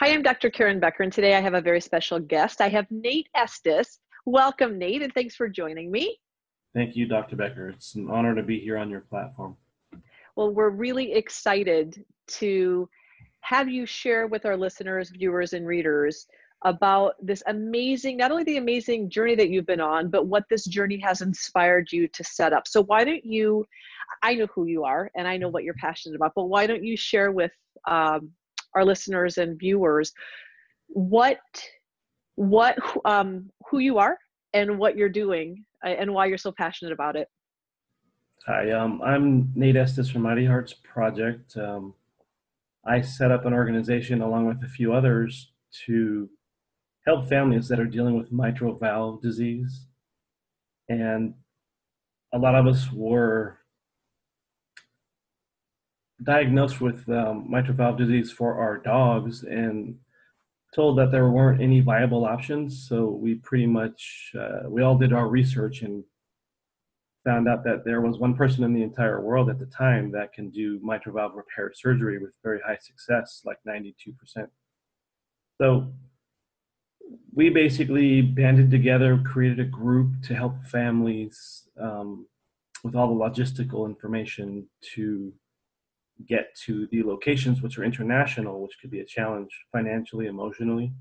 Hi, I'm Dr. Karen Becker, and today I have a very special guest. I have Nate Estes. Welcome, Nate, and thanks for joining me. Thank you, Dr. Becker. It's an honor to be here on your platform. Well, we're really excited to have you share with our listeners, viewers, and readers about this amazing, not only the amazing journey that you've been on, but what this journey has inspired you to set up. So, why don't you? I know who you are and I know what you're passionate about, but why don't you share with um, our listeners and viewers what what um, who you are and what you're doing uh, and why you're so passionate about it. Hi, um, I'm Nate Estes from Mighty Hearts Project. Um, I set up an organization along with a few others to help families that are dealing with mitral valve disease. And a lot of us were diagnosed with um, mitral valve disease for our dogs and told that there weren't any viable options. So we pretty much, uh, we all did our research and found out that there was one person in the entire world at the time that can do mitral valve repair surgery with very high success, like 92%. So we basically banded together, created a group to help families um, with all the logistical information to get to the locations which are international, which could be a challenge financially, emotionally.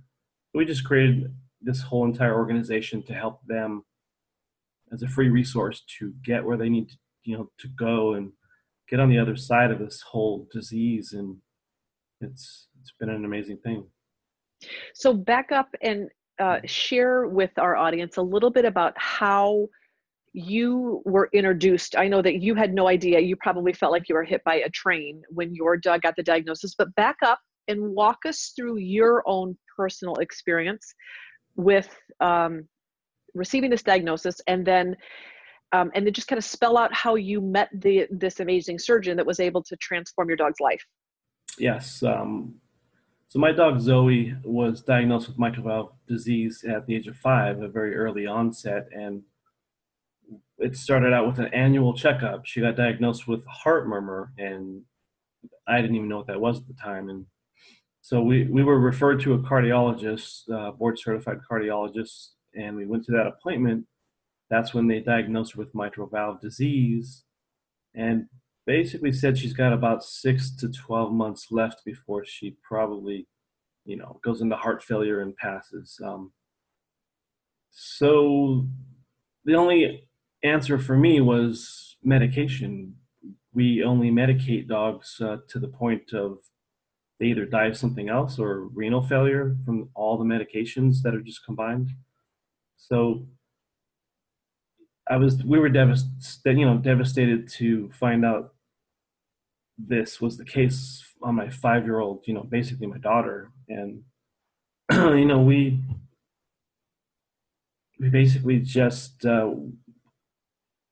We just created this whole entire organization to help them as a free resource to get where they need to, you know, to go and get on the other side of this whole disease. And it's it's been an amazing thing. So back up and uh, share with our audience a little bit about how you were introduced. I know that you had no idea. You probably felt like you were hit by a train when your dog got the diagnosis, but back up and walk us through your own personal experience with um, receiving this diagnosis and then um, and then just kind of spell out how you met the this amazing surgeon that was able to transform your dog's life. Yes. Um, so my dog Zoe was diagnosed with mitral valve disease at the age of five, a very early onset, and it started out with an annual checkup. She got diagnosed with heart murmur, and I didn't even know what that was at the time. And so we, we were referred to a cardiologist, board certified cardiologist, and we went to that appointment. That's when they diagnosed her with mitral valve disease, and basically said she's got about six to 12 months left before she probably, you know, goes into heart failure and passes. Um, so the only answer for me was medication. We only medicate dogs uh, to the point of they either die of something else or renal failure from all the medications that are just combined. So I was, we were devastated, you know, devastated to find out this was the case on my five-year-old, you know, basically my daughter, and you know, we we basically just uh,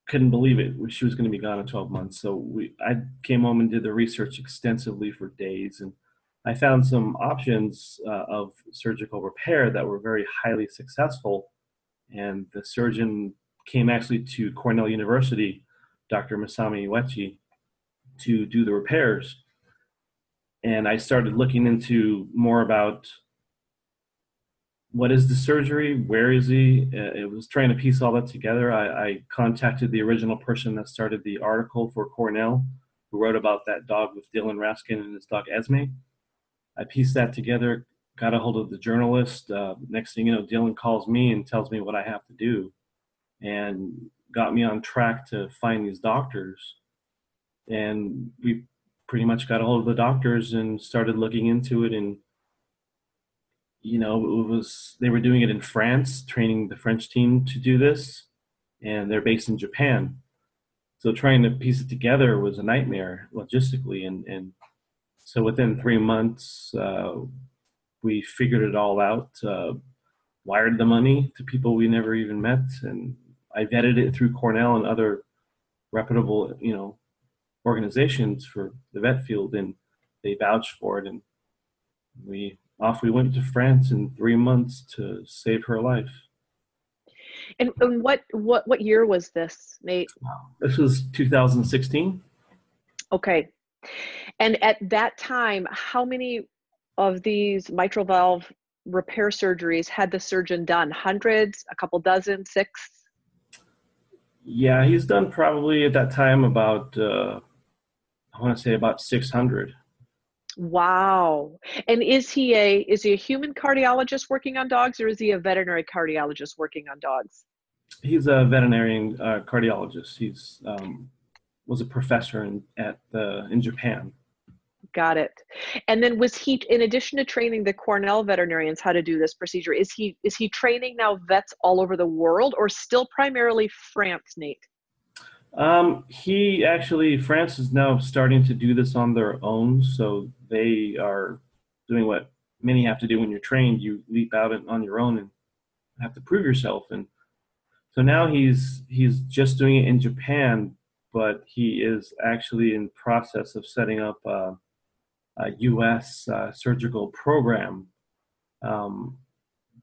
couldn't believe it. She was going to be gone in 12 months. So we, I came home and did the research extensively for days, and I found some options uh, of surgical repair that were very highly successful. And the surgeon came actually to Cornell University, Dr. Masami Uechi, to do the repairs. And I started looking into more about what is the surgery? Where is he? Uh, it was trying to piece all that together. I, I, contacted the original person that started the article for Cornell, who wrote about that dog with Dylan Raskin and his dog Esme. I pieced that together, got a hold of the journalist. Uh, next thing you know, Dylan calls me and tells me what I have to do, and got me on track to find these doctors. And we pretty much got a hold of the doctors and started looking into it and you know, it was they were doing it in France, training the French team to do this, and they're based in Japan. So trying to piece it together was a nightmare logistically, and and so within three months, uh, we figured it all out. Uh, wired the money to people we never even met, and I vetted it through Cornell and other reputable, you know, organizations for the vet field, and they vouched for it, and we off we went to France in three months to save her life. And, and what what what year was this, Nate? This was 2016. Okay. And at that time, how many of these mitral valve repair surgeries had the surgeon done? Hundreds, a couple dozen, six? Yeah, he's done probably at that time about, uh, I want to say about 600. Wow. And is he a is he a human cardiologist working on dogs or is he a veterinary cardiologist working on dogs? He's a veterinarian uh, cardiologist. He's um, was a professor in at the in Japan. Got it. And then was he in addition to training the Cornell veterinarians how to do this procedure, is he is he training now vets all over the world or still primarily France, Nate? Um, he actually, France is now starting to do this on their own. So they are doing what many have to do when you're trained. You leap out on your own and have to prove yourself. And so now he's he's just doing it in Japan, but he is actually in process of setting up a, a U.S. Uh, surgical program. Um,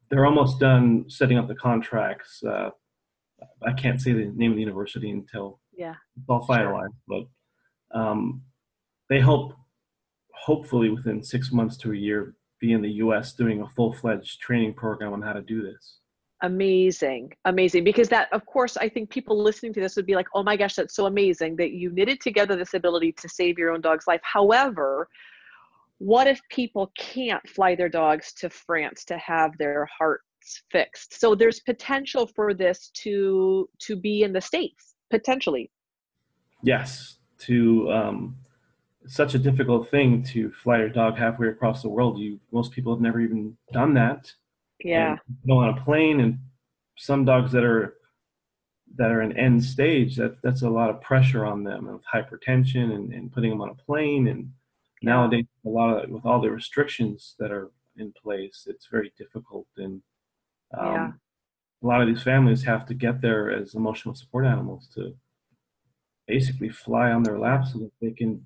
they're almost done setting up the contracts. Uh, I can't say the name of the university until yeah. It's all finalized sure. but um, they hope hopefully within six months to a year be in the us doing a full-fledged training program on how to do this. Amazing. Amazing. Because that of course i think people listening to this would be like oh my gosh that's so amazing that you knitted together this ability to save your own dog's life. However what if people can't fly their dogs to france to have their hearts fixed so there's potential for this to to be in the states potentially. Yes, to um, such a difficult thing to fly your dog halfway across the world. You most people have never even done that. Yeah. go on a plane, and some dogs that are that are in end stage that that's a lot of pressure on them of hypertension and, and putting them on a plane and nowadays a lot of with all the restrictions that are in place it's very difficult and um, yeah a lot of these families have to get there as emotional support animals to basically fly on their lap so that they can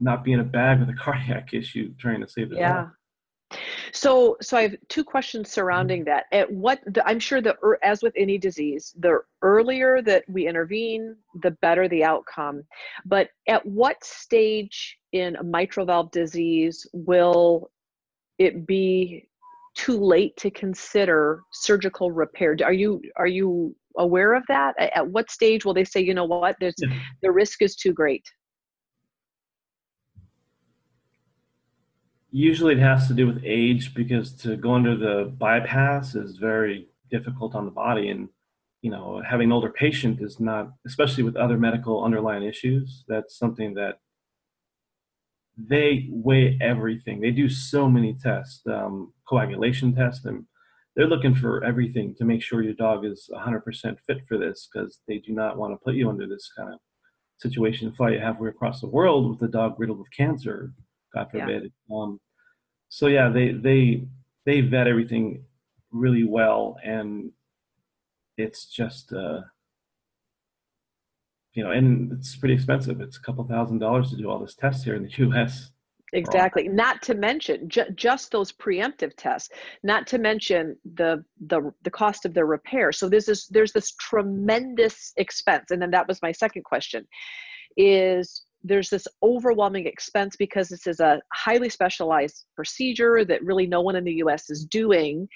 not be in a bag with a cardiac issue trying to save their yeah. life. So, so I have two questions surrounding mm-hmm. that. At what the, I'm sure the as with any disease, the earlier that we intervene, the better the outcome. But at what stage in a mitral valve disease will it be too late to consider surgical repair? Are you are you aware of that? At what stage will they say you know what? There's yeah. the risk is too great usually it has to do with age because to go under the bypass is very difficult on the body and you know having an older patient is not especially with other medical underlying issues that's something that they weigh everything. They do so many tests, um, coagulation tests, and they're looking for everything to make sure your dog is 100% fit for this because they do not want to put you under this kind of situation, fly you halfway across the world with a dog riddled with cancer, God forbid. Yeah. Um, so yeah, they they they vet everything really well, and it's just uh, you know, and it's pretty expensive. It's a couple thousand dollars to do all this tests here in the U.S. Exactly. Not to mention ju- just those preemptive tests. Not to mention the the the cost of the repair. So this there's this tremendous expense. And then that was my second question, is there's this overwhelming expense because this is a highly specialized procedure that really no one in the U.S. is doing.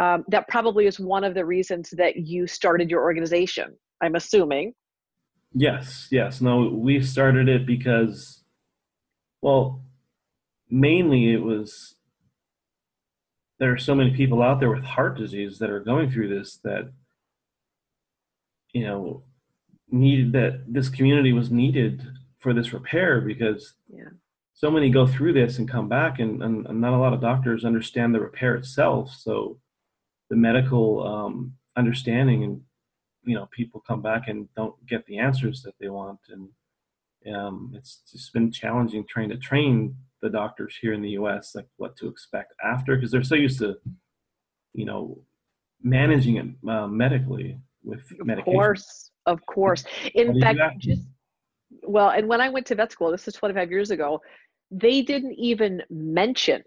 Um, that probably is one of the reasons that you started your organization. I'm assuming Yes, yes. No, we started it because, well, mainly it was there are so many people out there with heart disease that are going through this that, you know, needed that this community was needed for this repair because yeah. so many go through this and come back, and, and, and not a lot of doctors understand the repair itself. So the medical um, understanding and you know people come back and don't get the answers that they want. And um, it's just been challenging trying to train the doctors here in the us like what to expect after because they're so used to you know managing it uh, medically with of medication. course of course. In fact just well and when i went to vet school this is 25 years ago they didn't even mention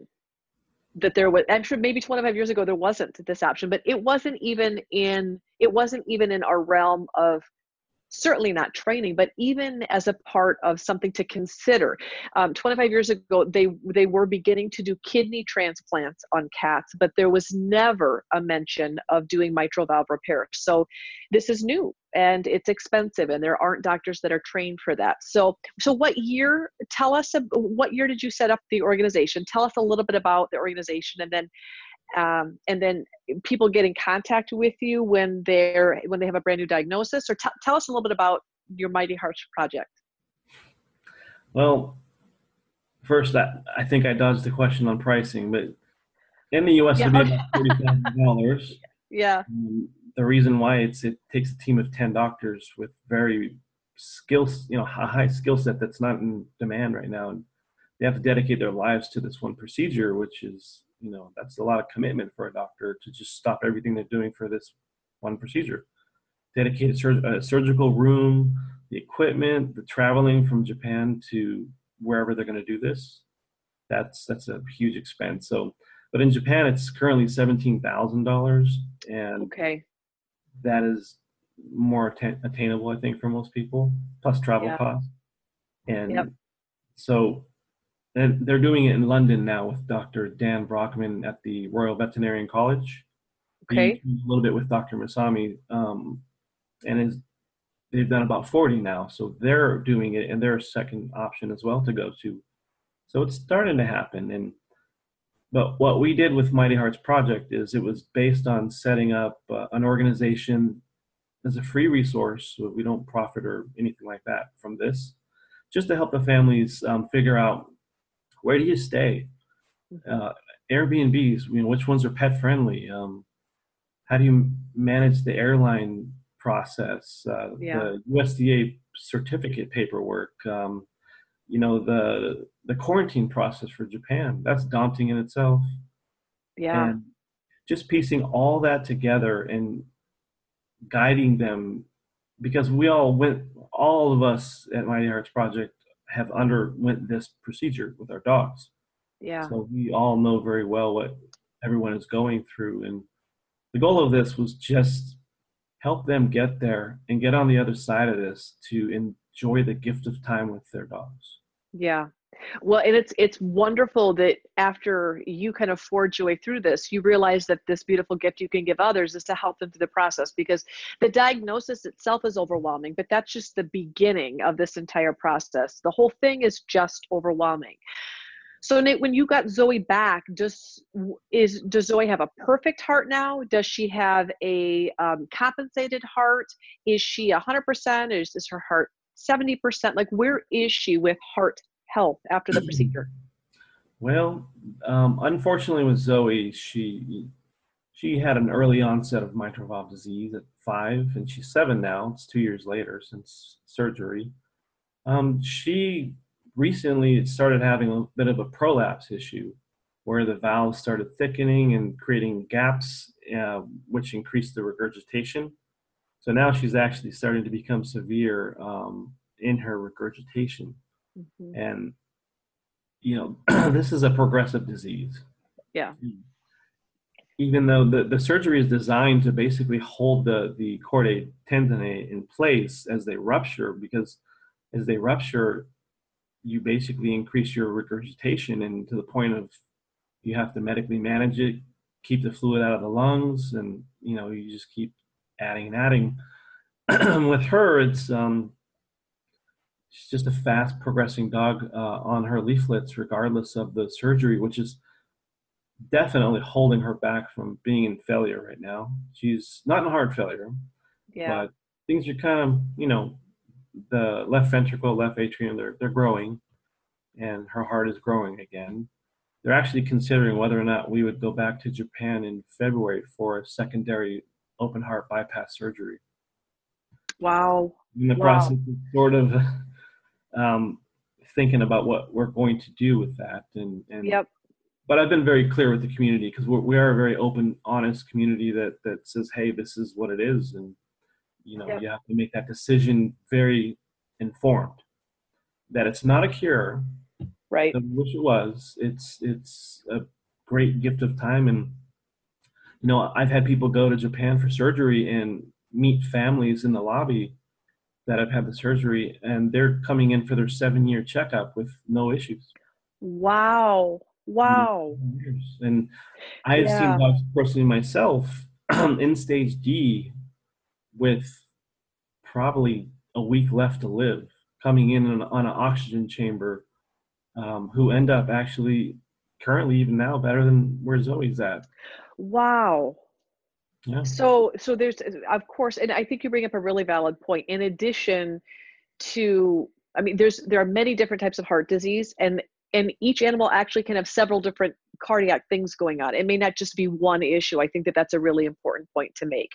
that there was i'm sure maybe 25 years ago there wasn't this option but it wasn't even in it wasn't even in our realm of certainly not training, but even as a part of something to consider. Um, 25 years ago, they they were beginning to do kidney transplants on cats, but there was never a mention of doing mitral valve repair. So this is new and it's expensive, and there aren't doctors that are trained for that. So so what year? Tell us what year did you set up the organization? Tell us a little bit about the organization, and then um, and then people get in contact with you when they're when they have a brand new diagnosis or t- tell us a little bit about your mighty hearts project. Well first I, I think i dodged the question on pricing but in the us yeah. it'd be about $30000 yeah. Um, the reason why it's it takes a team of 10 doctors with very skills you know a high skill set that's not in demand right now and they have to dedicate their lives to this one procedure which is you know that's a lot of commitment for a doctor to just stop everything they're doing for this one procedure dedicated sur- uh, surgical room the equipment the traveling from japan to wherever they're going to do this that's that's a huge expense so but in japan it's currently $17000 and okay that is more atta- attainable i think for most people plus travel yeah. costs and yep. so and they're doing it in London now with Dr. Dan Brockman at the Royal Veterinary College. Okay. a little bit with Dr. Masami, um, and is they've done about 40 now, so they're doing it, and they're a second option as well to go to. So it's starting to happen, and but what we did with Mighty Hearts Project is it was based on setting up uh, an organization as a free resource. So we don't profit or anything like that from this, just to help the families um, figure out where do you stay? Mm-hmm. Uh, Airbnbs, you know, which ones are pet friendly? Um, how do you manage the airline process? Uh, yeah. The USDA certificate paperwork. Um, you know the the quarantine process for Japan. That's daunting in itself. Yeah. And just piecing all that together and guiding them because we all went all of us at Mighty Hearts Project have underwent this procedure with our dogs. Yeah. So we all know very well what everyone is going through. And the goal of this was just help them get there and get on the other side of this to enjoy the gift of time with their dogs. Yeah well and it's it's wonderful that after you kind of forge your way through this you realize that this beautiful gift you can give others is to help them through the process because the diagnosis itself is overwhelming but that's just the beginning of this entire process the whole thing is just overwhelming so Nate, when you got Zoe back, does is does Zoe have a perfect heart now? Does she have a um, compensated heart? Is she hundred percent? Is is her heart seventy percent? Like where is she with heart health after the procedure? Well, um, unfortunately, with Zoe, she she had an early onset of mitral valve disease at five, and she's seven now. It's two years later since surgery. Um, she recently started having a bit of a prolapse issue, where the valves started thickening and creating gaps, uh, which increased the regurgitation. So now she's actually starting to become severe um, in her regurgitation. Mm-hmm. And, you know, this is a progressive disease. Yeah. Even though the, the surgery is designed to basically hold the, the chordae tendineae in place as they rupture, because as they rupture, you basically increase your regurgitation and to the point of you have to medically manage it, keep the fluid out of the lungs, and you know, you just keep adding and adding. With her, it's um, she's just a fast progressing dog uh, on her leaflets, regardless of the surgery, which is definitely holding her back from being in failure right now. She's not in heart failure, yeah. but things are kind of, you know, the left ventricle, left atrium, they're, they're growing, and her heart is growing again. They're actually considering whether or not we would go back to Japan in February for a secondary open heart bypass surgery. Wow. In the wow. process of sort of um, thinking about what we're going to do with that. And, and yep. But I've been very clear with the community because we are a very open, honest community that that says, "Hey, this is what it is," and you know, yep. you have to make that decision very informed. That it's not a cure. Right. I wish it was. It's it's a great gift of time, and you know, I've had people go to Japan for surgery and meet families in the lobby that have had the surgery, and they're coming in for their seven year checkup with no issues. Wow. Wow. And I've yeah. seen dogs personally myself in stage D with probably a week left to live, coming in on, on an oxygen chamber, um, who end up actually currently even now better than where Zoe's at. Wow. So so there's of course, and I think you bring up a really valid point. In addition to, I mean, there's there are many different types of heart disease, and and each animal actually can have several different cardiac things going on. It may not just be one issue. I think that that's a really important point to make.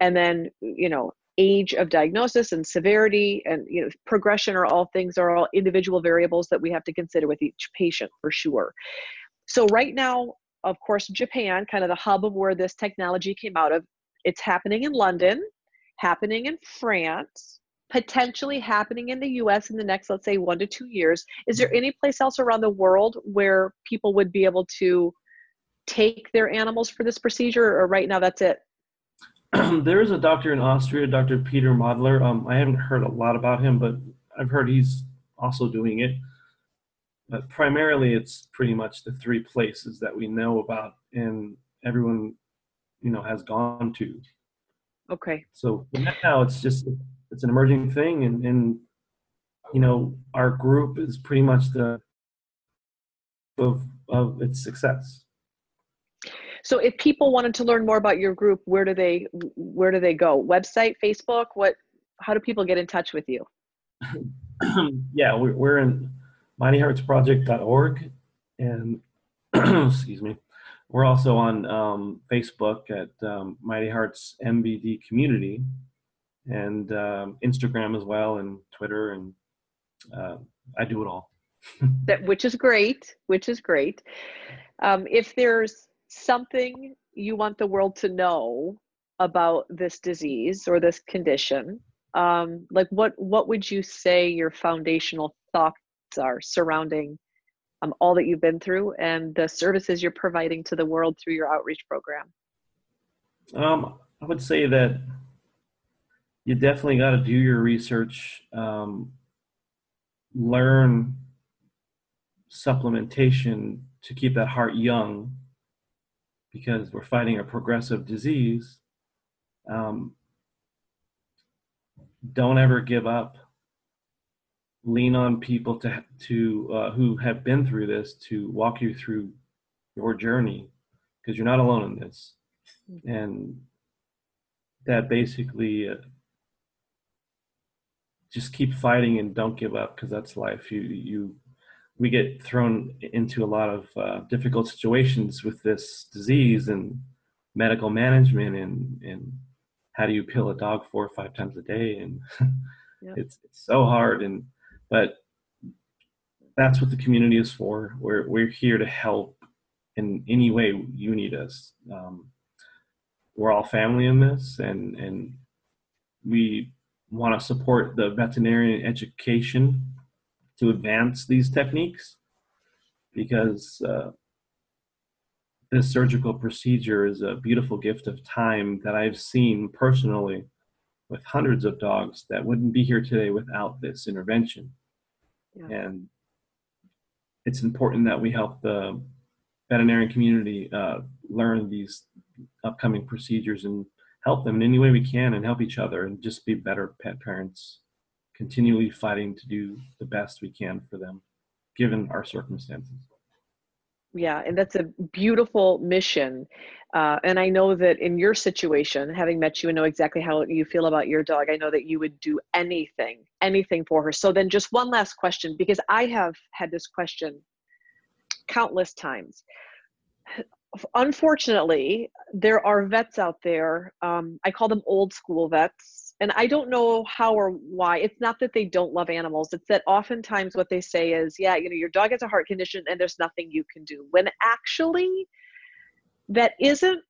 And then you know, age of diagnosis and severity and you know progression are all things are all individual variables that we have to consider with each patient for sure. So right now of course, Japan, kind of the hub of where this technology came out of. It's happening in London, happening in France, potentially happening in the US in the next, let's say, one to two years. Is there any place else around the world where people would be able to take their animals for this procedure, or right now that's it? there is a doctor in Austria, Dr. Peter Modler. Um, I haven't heard a lot about him, but I've heard he's also doing it. But primarily, it's pretty much the three places that we know about, and everyone, you know, has gone to. Okay. So now it's just it's an emerging thing, and and you know, our group is pretty much the of of its success. So if people wanted to learn more about your group, where do they where do they go? Website, Facebook, what how do people get in touch with you? yeah, we're, we're in mightyheartsproject.org and excuse me. We're also on um, facebook at um, mighty hearts mvd community and um, instagram as well and twitter and uh, i do it all. That which is great which is great. Um, if there's something you want the world to know about this disease or this condition um, like what what would you say your foundational thought are surrounding um, all that you've been through and the services you're providing to the world through your outreach program? Um, I would say that you definitely got to do your research, um, learn supplementation to keep that heart young because we're fighting a progressive disease. Um, don't ever give up lean on people to to uh, who have been through this to walk you through your journey because you're not alone in this mm-hmm. and that basically uh, just keep fighting and don't give up because that's life you you we get thrown into a lot of uh, difficult situations with this disease and medical management and and how do you pill a dog four or five times a day and yep. it's it's so hard and but that's what the community is for. We're we're here to help in any way you need us. Um, we're all family in this, and and we want to support the veterinarian education to advance these techniques because uh, this surgical procedure is a beautiful gift of time that I've seen personally with hundreds of dogs that wouldn't be here today without this intervention. Yeah. And it's important that we help the veterinarian community uh, learn these upcoming procedures and help them in any way we can and help each other and just be better pet parents, continually fighting to do the best we can for them, given our circumstances yeah and that's a beautiful mission uh, and i know that in your situation having met you and know exactly how you feel about your dog i know that you would do anything anything for her. So then just one last question because i have had this question countless times. Unfortunately there are vets out there um, i call them old school vets and I don't know how or why. It's not that they don't love animals. It's that oftentimes what they say is, yeah, you know, your dog has a heart condition and there's nothing you can do. When actually, that isn't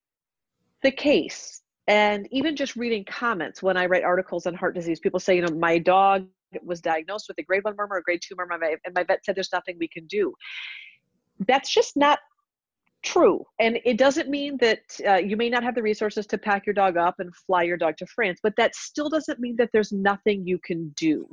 the case. And even just reading comments when I write articles on heart disease, people say, you know, my dog was diagnosed with a grade one murmur, a grade two murmur, and my vet said there's nothing we can do. That's just not True. And it doesn't mean that uh, you may not have the resources to pack your dog up and fly your dog to France, but that still doesn't mean that there's nothing you can do.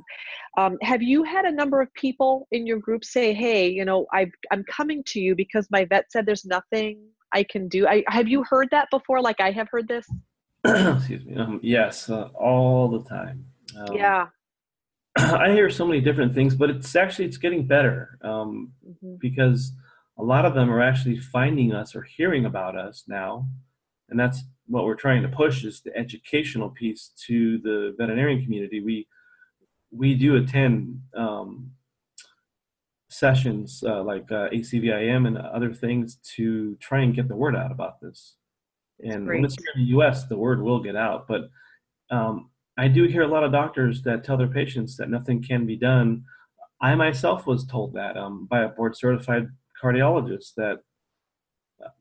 Um, have you had a number of people in your group say, hey, you know, i am coming to you because my vet said there's nothing I can do? I, have you heard that before, like I have heard this? Excuse me. Um, yes, uh, all the time. Um, yeah. I hear so many different things, but it's actually it's getting better um, mm-hmm. because – a lot of them are actually finding us or hearing about us now. And that's what we're trying to push is the educational piece to the veterinarian community. We we do attend um, sessions uh, like uh, acvim and other things to try and get the word out about this. And when it's here in the us the word will get out. But um, i do hear a lot of doctors that tell their patients that nothing can be done. I myself was told that um, by a board certified cardiologists that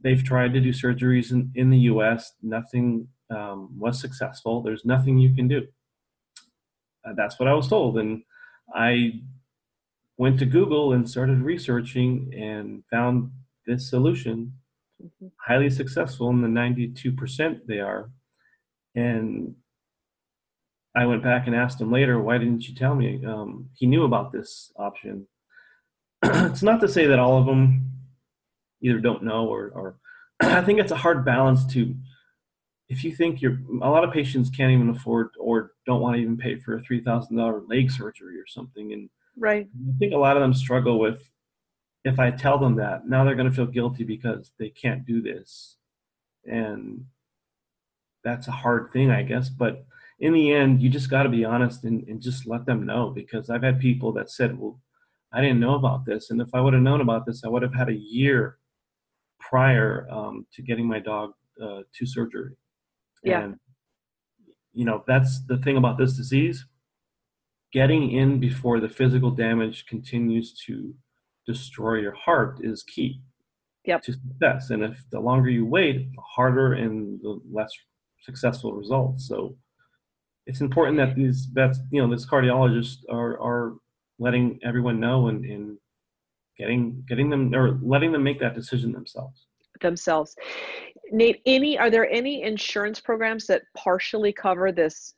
they've tried to do surgeries in, in the US, nothing um, was successful. There's nothing you can do. Uh, that's what I was told. And I went to Google and started researching and found this solution mm-hmm. highly successful in the 92% they are. And I went back and asked him later, why didn't you tell me? Um, he knew about this option. it's not to say that all of them either don't know or, or I think it's a hard balance to if you think you're a lot of patients can't even afford or don't want to even pay for a three thousand dollar leg surgery or something and right. I think a lot of them struggle with if I tell them that now they're going to feel guilty because they can't do this. And that's a hard thing I guess but in the end you just got to be honest and, and just let them know because I've had people that said well I didn't know about this. And if I would have known about this, I would have had a year prior um, to getting my dog uh, to surgery. Yeah. And, you know, that's the thing about this disease. Getting in before the physical damage continues to destroy your heart is key yep. to success. And if the longer you wait, the harder and the less successful results. So it's important that these vets, you know, this cardiologists are, are letting everyone know and, and getting getting them or letting them make that decision themselves themselves nate any are there any insurance programs that partially cover this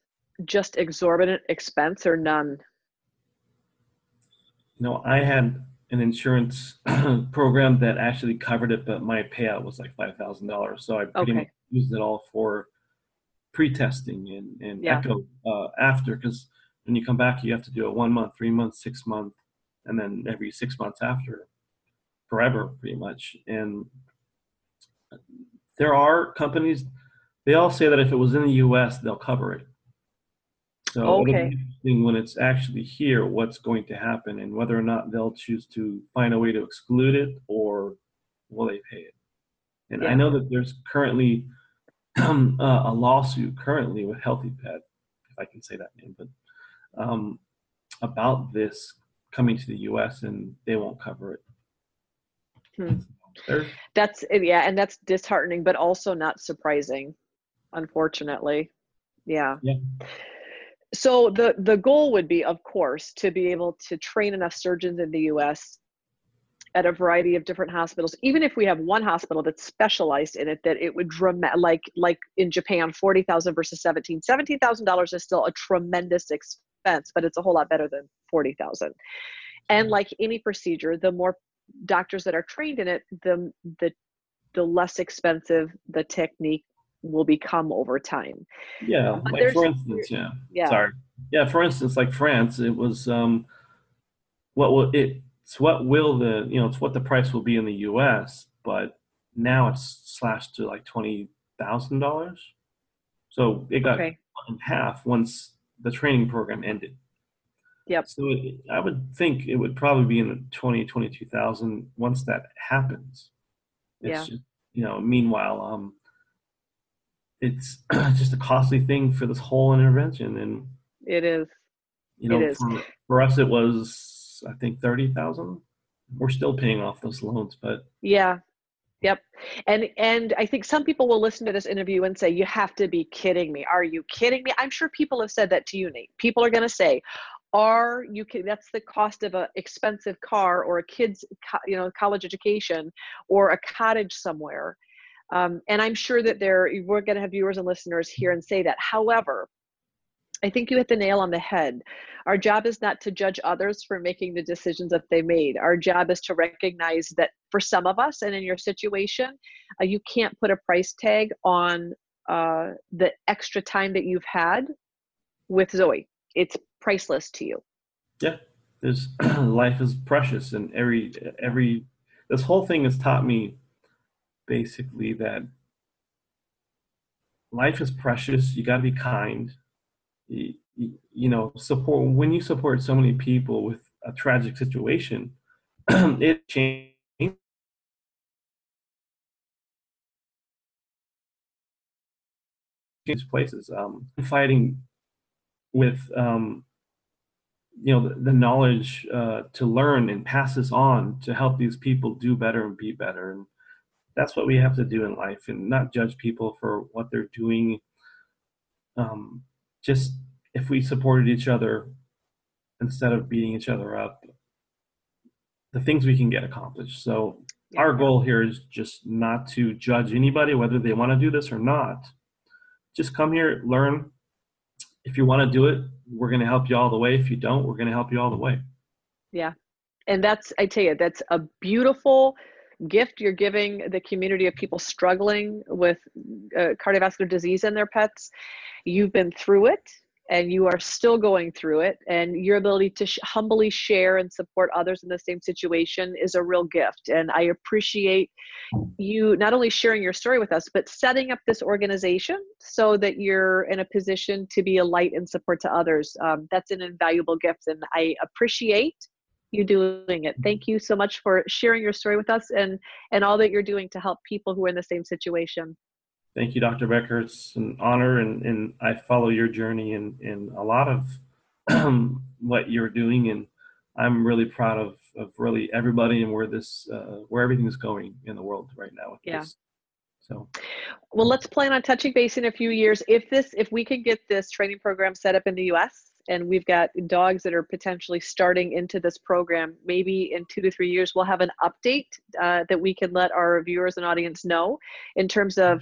just exorbitant expense or none no i had an insurance program that actually covered it but my payout was like $5000 so i pretty okay. much used it all for pre-testing and, and yeah. echo uh, after because when you come back, you have to do a one month, three month, six month, and then every six months after, forever, pretty much. And there are companies, they all say that if it was in the US, they'll cover it. So okay. when it's actually here, what's going to happen and whether or not they'll choose to find a way to exclude it or will they pay it. And yeah. I know that there's currently uh, a lawsuit currently with Healthy Pet, if I can say that name, but um, about this coming to the U.S. and they won't cover it. Hmm. That's yeah, and that's disheartening, but also not surprising, unfortunately. Yeah. Yeah. So the the goal would be, of course, to be able to train enough surgeons in the U.S. at a variety of different hospitals. Even if we have one hospital that's specialized in it, that it would dramatic like like in Japan, forty thousand versus seventeen. Seventeen thousand dollars is still a tremendous expense expense, but it's a whole lot better than 40,000. And like any procedure, the more doctors that are trained in it, the the the less expensive the technique will become over time. Yeah, like for instance, yeah. Yeah. Sorry. Yeah, for instance, like France, it was um what will it it's what will the you know it's what the price will be in the US, but now it's slashed to like twenty thousand dollars. So it got okay. in half once the training program ended. Yep. So it, I would think it would probably be in the 20, 22,000 once that happens. It's yeah. Just, you know, meanwhile, um, it's just a costly thing for this whole intervention. And it is, you know, for, for us, it was, I think 30,000. We're still paying off those loans, but yeah, Yep. And and I think some people will listen to this interview and say, You have to be kidding me. Are you kidding me? I'm sure people have said that to you, Nate. People are gonna say, are you can that's the cost of an expensive car or a kid's you know college education or a cottage somewhere um, and i'm sure that there we're going to have viewers and listeners here and say that however I think you hit the nail on the head. Our job is not to judge others for making the decisions that they made. Our job is to recognize that for some of us, and in your situation, uh, you can't put a price tag on uh, the extra time that you've had with Zoe. It's priceless to you. Yeah, there's life is precious, and every every this whole thing has taught me basically that life is precious. You got to be kind you, know support when you support so many people with a tragic situation it changes places. Um, fighting with um, you know the, the knowledge uh, to learn and pass this on to help these people do better and be better. And that's what we have to do in life and not judge people for what they're doing. Um, just if we supported each other instead of beating each other up, the things we can get accomplished. So yeah. our goal here is just not to judge anybody whether they want to do this or not. Just come here, learn. If you want to do it, we're going to help you all the way. If you don't, we're going to help you all the way. Yeah. And that's I tell you, that's a beautiful gift you're giving the community of people struggling with uh, cardiovascular disease in their pets. You've been through it and you are still going through it and your ability to sh- humbly share and support others in the same situation is a real gift and i appreciate you not only sharing your story with us but setting up this organization so that you're in a position to be a light and support to others um, that's an invaluable gift and i appreciate you doing it. Thank you so much for sharing your story with us and and all that you're doing to help people who are in the same situation. Thank you, Dr. Becker. It's an honor, and, and I follow your journey and, and a lot of what you're doing, and I'm really proud of, of really everybody and where this uh, where everything is going in the world right now. yeah. This. So, well, let's plan on touching base in a few years. If this, if we can get this training program set up in the U.S and we've got dogs that are potentially starting into this program, maybe in two to three years, we'll have an update uh, that we can let our viewers and audience know in terms of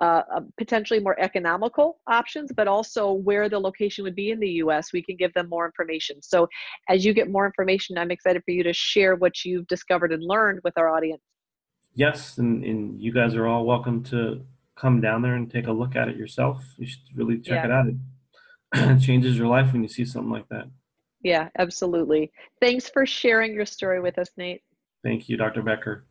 uh, potentially more economical options, but also where the location would be in the US, we can give them more information. So, as you get more information, I'm excited for you to share what you've discovered and learned with our audience. Yes, and, and you guys are all welcome to come down there and take a look at it yourself. You should really check yeah. it out. It changes your life when you see something like that. Yeah, absolutely. Thanks for sharing your story with us, Nate. Thank you, Dr. Becker.